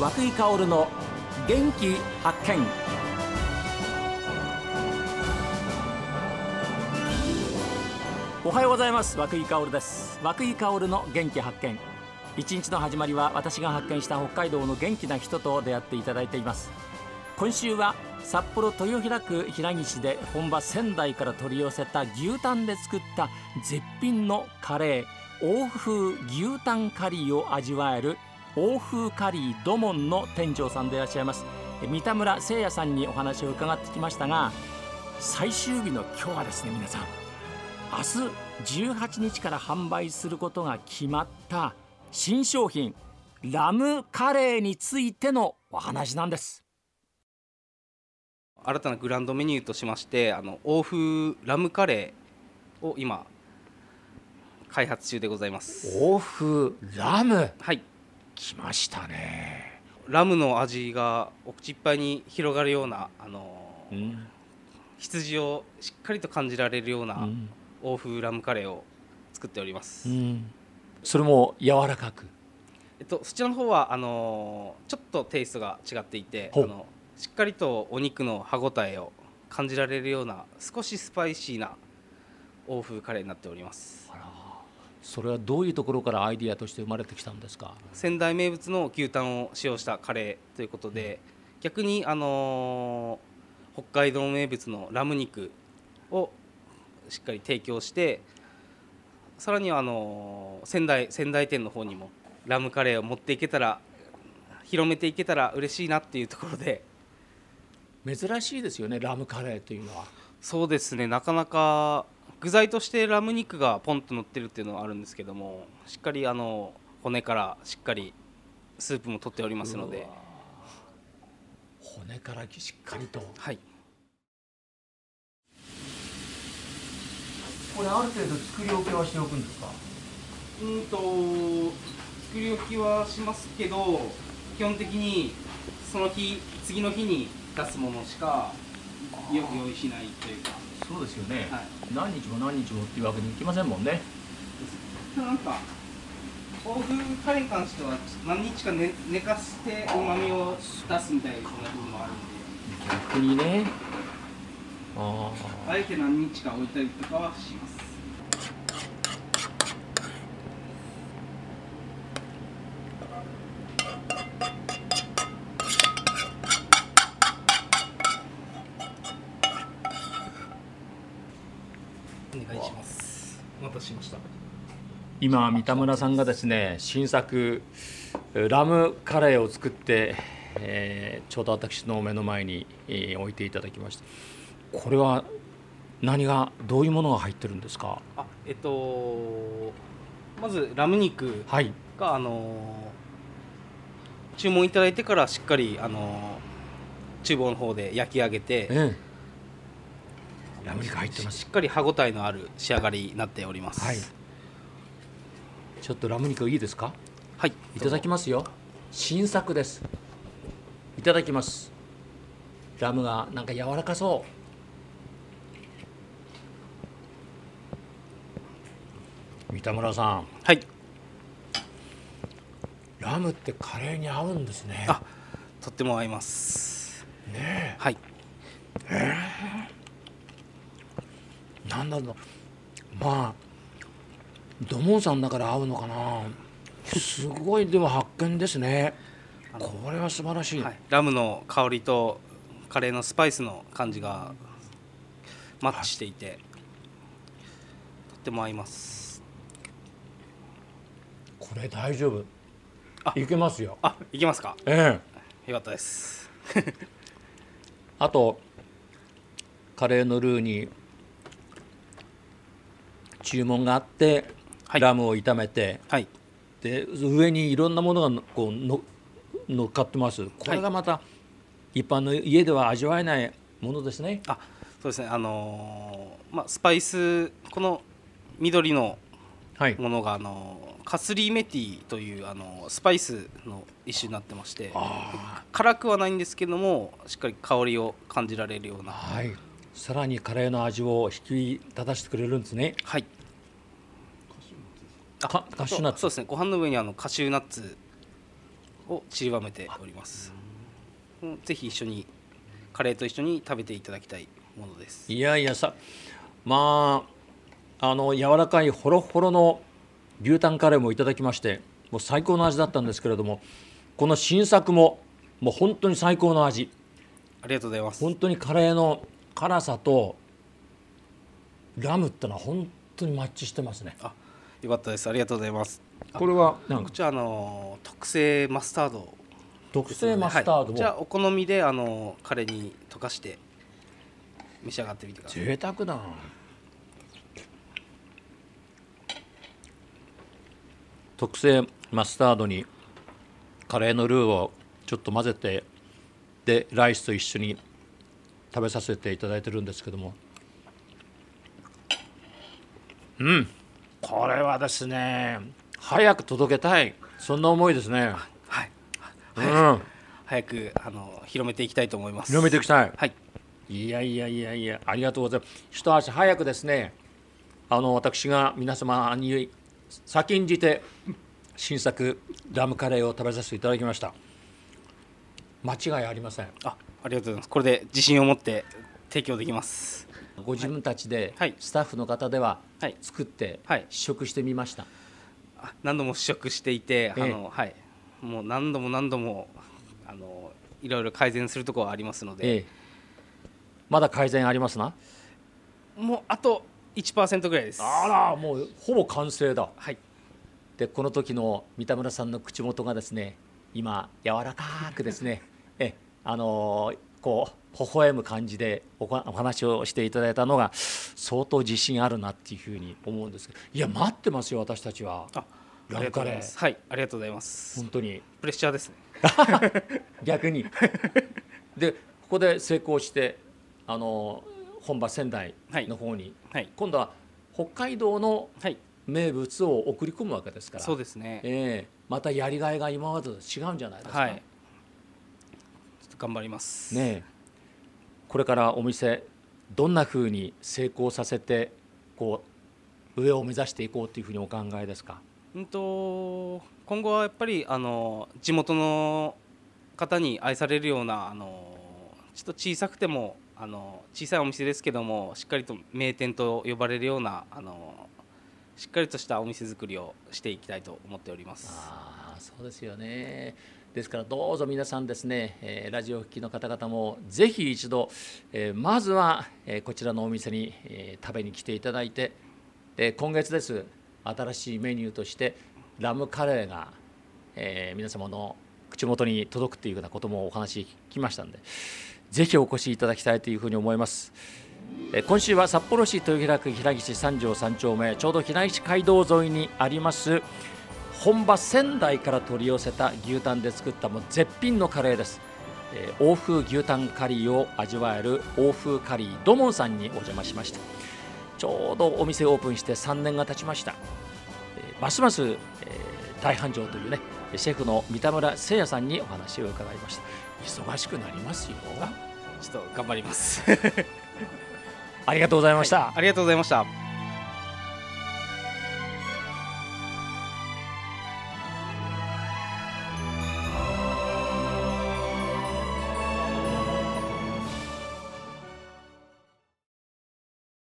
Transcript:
和久井薫の元気発見。おはようございます。和久井薫です。和久井薫の元気発見。一日の始まりは私が発見した北海道の元気な人と出会っていただいています。今週は札幌豊平区平岸で本場仙台から取り寄せた牛タンで作った絶品のカレー。欧風牛タンカリーを味わえる欧風カリー土門の店長さんでいらっしゃいます。三田村誠也さんにお話を伺ってきましたが最終日の今日はですね皆さん明日18日から販売することが決まった新商品ラムカレーについてのお話なんです。新たなグランドメニューとしましてあの欧風ラムカレーを今開発中でございます。欧風ラム？はい来ましたね。ラムの味がお口いっぱいに広がるようなあの、うん。羊をしっかりと感じられるようなうん。欧風ラムカレーを作っております、うん。それも柔らかく？えっと、そちらの方はあのちょっとテイストが違っていてあのしっかりとお肉の歯ごたえを感じられるような少しスパイシーな欧風カレーになっております。あらそれはどういうところからアイディアとして生まれてきたんですか？仙台名物の牛タンを使用したカレーということで逆にあの北海道名物のラム肉をしっかり提供してさらにはあの仙台仙台店の方にもラムカレーを持っていけたら広めていけたら嬉しいなっていうところで。珍しいですよねラムカレーというのは。そうですねなかなか具材としてラム肉がポンと乗ってるっていうのはあるんですけどもしっかりあの骨からしっかりスープも取っておりますので。骨からしっかりと。はい。これある程度作り置きはしておくんですか？うんと作り置きはしますけど基本的にその日次の日に出すものしかよ用意しないというかそうですよね、はい。何日も何日もっていうわけにいきませんもんね。なんか欧風カレーに関しては何日か寝寝かせてうまみを出すみたいな部分もあるんで。逆にね。ああえて何日か置いたりとかはしますお願いしますお待たせしました今三田村さんがですね新作ラムカレーを作って、えーちょうど私の目の前に、えー置いていただきました。これは何がどういうものが入ってるんですか？あえっとまずラム肉はい。があの注文いただいてからしっかりあの厨房の方で焼き上げてええ。ラム肉入ってます。しっかり歯ごたえのある仕上がりになっております。はいちょっとラム肉いいですか？はい。いただきますよ。新作です。いただきます。ラムがなんか柔らかそう。三田村さん。はい。ラムってカレーに合うんですね。あとっても合います。ねはい。えなんだろう。まあ土門さんだから合うのかな？すごいでも発見ですね。これは素晴らしい、はい、ラムの香りとカレーのスパイスの感じがマッチしていて、とっても合います。これ大丈夫。あ。いけますよ。あいけますか？ええ。よかったです。あとカレーのルーに注文があって、はいラムを炒めてはい。で上にいろんなものがのこうの乗っかってます。これがまた一般の家では味わえないものですね。あそうですね。あのーまあスパイスこの緑のはい。ものがあのーカスリーメティというあのースパイスの一種になってましてあ辛くはないんですけどもしっかり香りを感じられるような。はい。さらにカレーの味を引き立たせてくれるんですね。はいかカシューナッツそうですね。ご飯の上にあのカシューナッツを散りばめております。うんぜひ一緒にカレーと一緒に食べていただきたいものです。いやいやさまああの柔らかいホロホロの牛タンカレーもいただきましてもう最高の味だったんですけれどもこの新作ももう本当に最高の味。ありがとうございます。本当にカレーの辛さとラムってのは本当にマッチしてますね。あよかったです。ありがとうございます。これは？なんか？こちらあの特製マスタード。特製マスタードはい、をじゃあお好みであのカレーに溶かして召し上がってみてください。贅沢だな特製マスタードにカレーのルーをちょっと混ぜてでライスと一緒に食べさせていただいてるんですけども。うんこれはですね早く届けたい。そんな思いですね、はい、うん、早くあの広めていきたいと思います。広めていきたい。はい。いやいやいやいやありがとうございます。一足早くですねあの私が皆様に先んじて新作ラムカレーを食べさせていただきました。間違いありません。あありがとうございます。これで自信を持って提供できます。ご自分たちではい。スタッフの方でははい。作ってはい。試食してみました、あ何度も試食していて、ええ。あのはい。もう何度も何度もあのいろいろ改善するところはありますので、ええ。まだ改善ありますな？もうあと1%ぐらいです。あらもうほぼ完成だ。はい。でこの時の三田村さんの口元がですね今柔らかくですね えあのーこう微笑む感じでお話をしていただいたのが相当自信あるなっていうふうに思うんですけどいや待ってますよ私たちは。ありがとうございます。はいありがとうございます。本当に。プレッシャーですね。逆に。でここで成功してあのー本場仙台の方に、はい。今度は北海道のはい。名物を送り込むわけですから。そうですね。ええ。またやりがいが今までと違うんじゃないですか、はい。ちょっと頑張ります。ねえこれからお店どんなふうに成功させてこう上を目指していこうというふうにお考えですか？うんと今後はやっぱりあの地元の方に愛されるようなあのちょっと小さくてもあの小さいお店ですけどもしっかりと名店と呼ばれるようなあのしっかりとしたお店作りをしていきたいと思っております。ああそうですよねですからどうぞ皆さんですね、えーラジオを聴きの方々もぜひ一度、えーまずは、えーこちらのお店に、えー食べに来ていただいてで今月です新しいメニューとしてラムカレーが、えー皆様の口元に届くというようなこともお話聞きましたのでぜひお越しいただきたいというふうに思います。え今週は札幌市豊平区平岸三条三丁目ちょうど平岸街道沿いにあります本場仙台から取り寄せた牛タンで作ったもう絶品のカレーです、えー欧風牛タンカリーを味わえる欧風カリー土門さんにお邪魔しました。ちょうどお店オープンして3年が経ちました、えーますます、えー大繁盛というねシェフの三田村誠也さんにお話を伺いました。忙しくなりますよ。ちょっと頑張ります。ありがとうございました、ありがとうございました。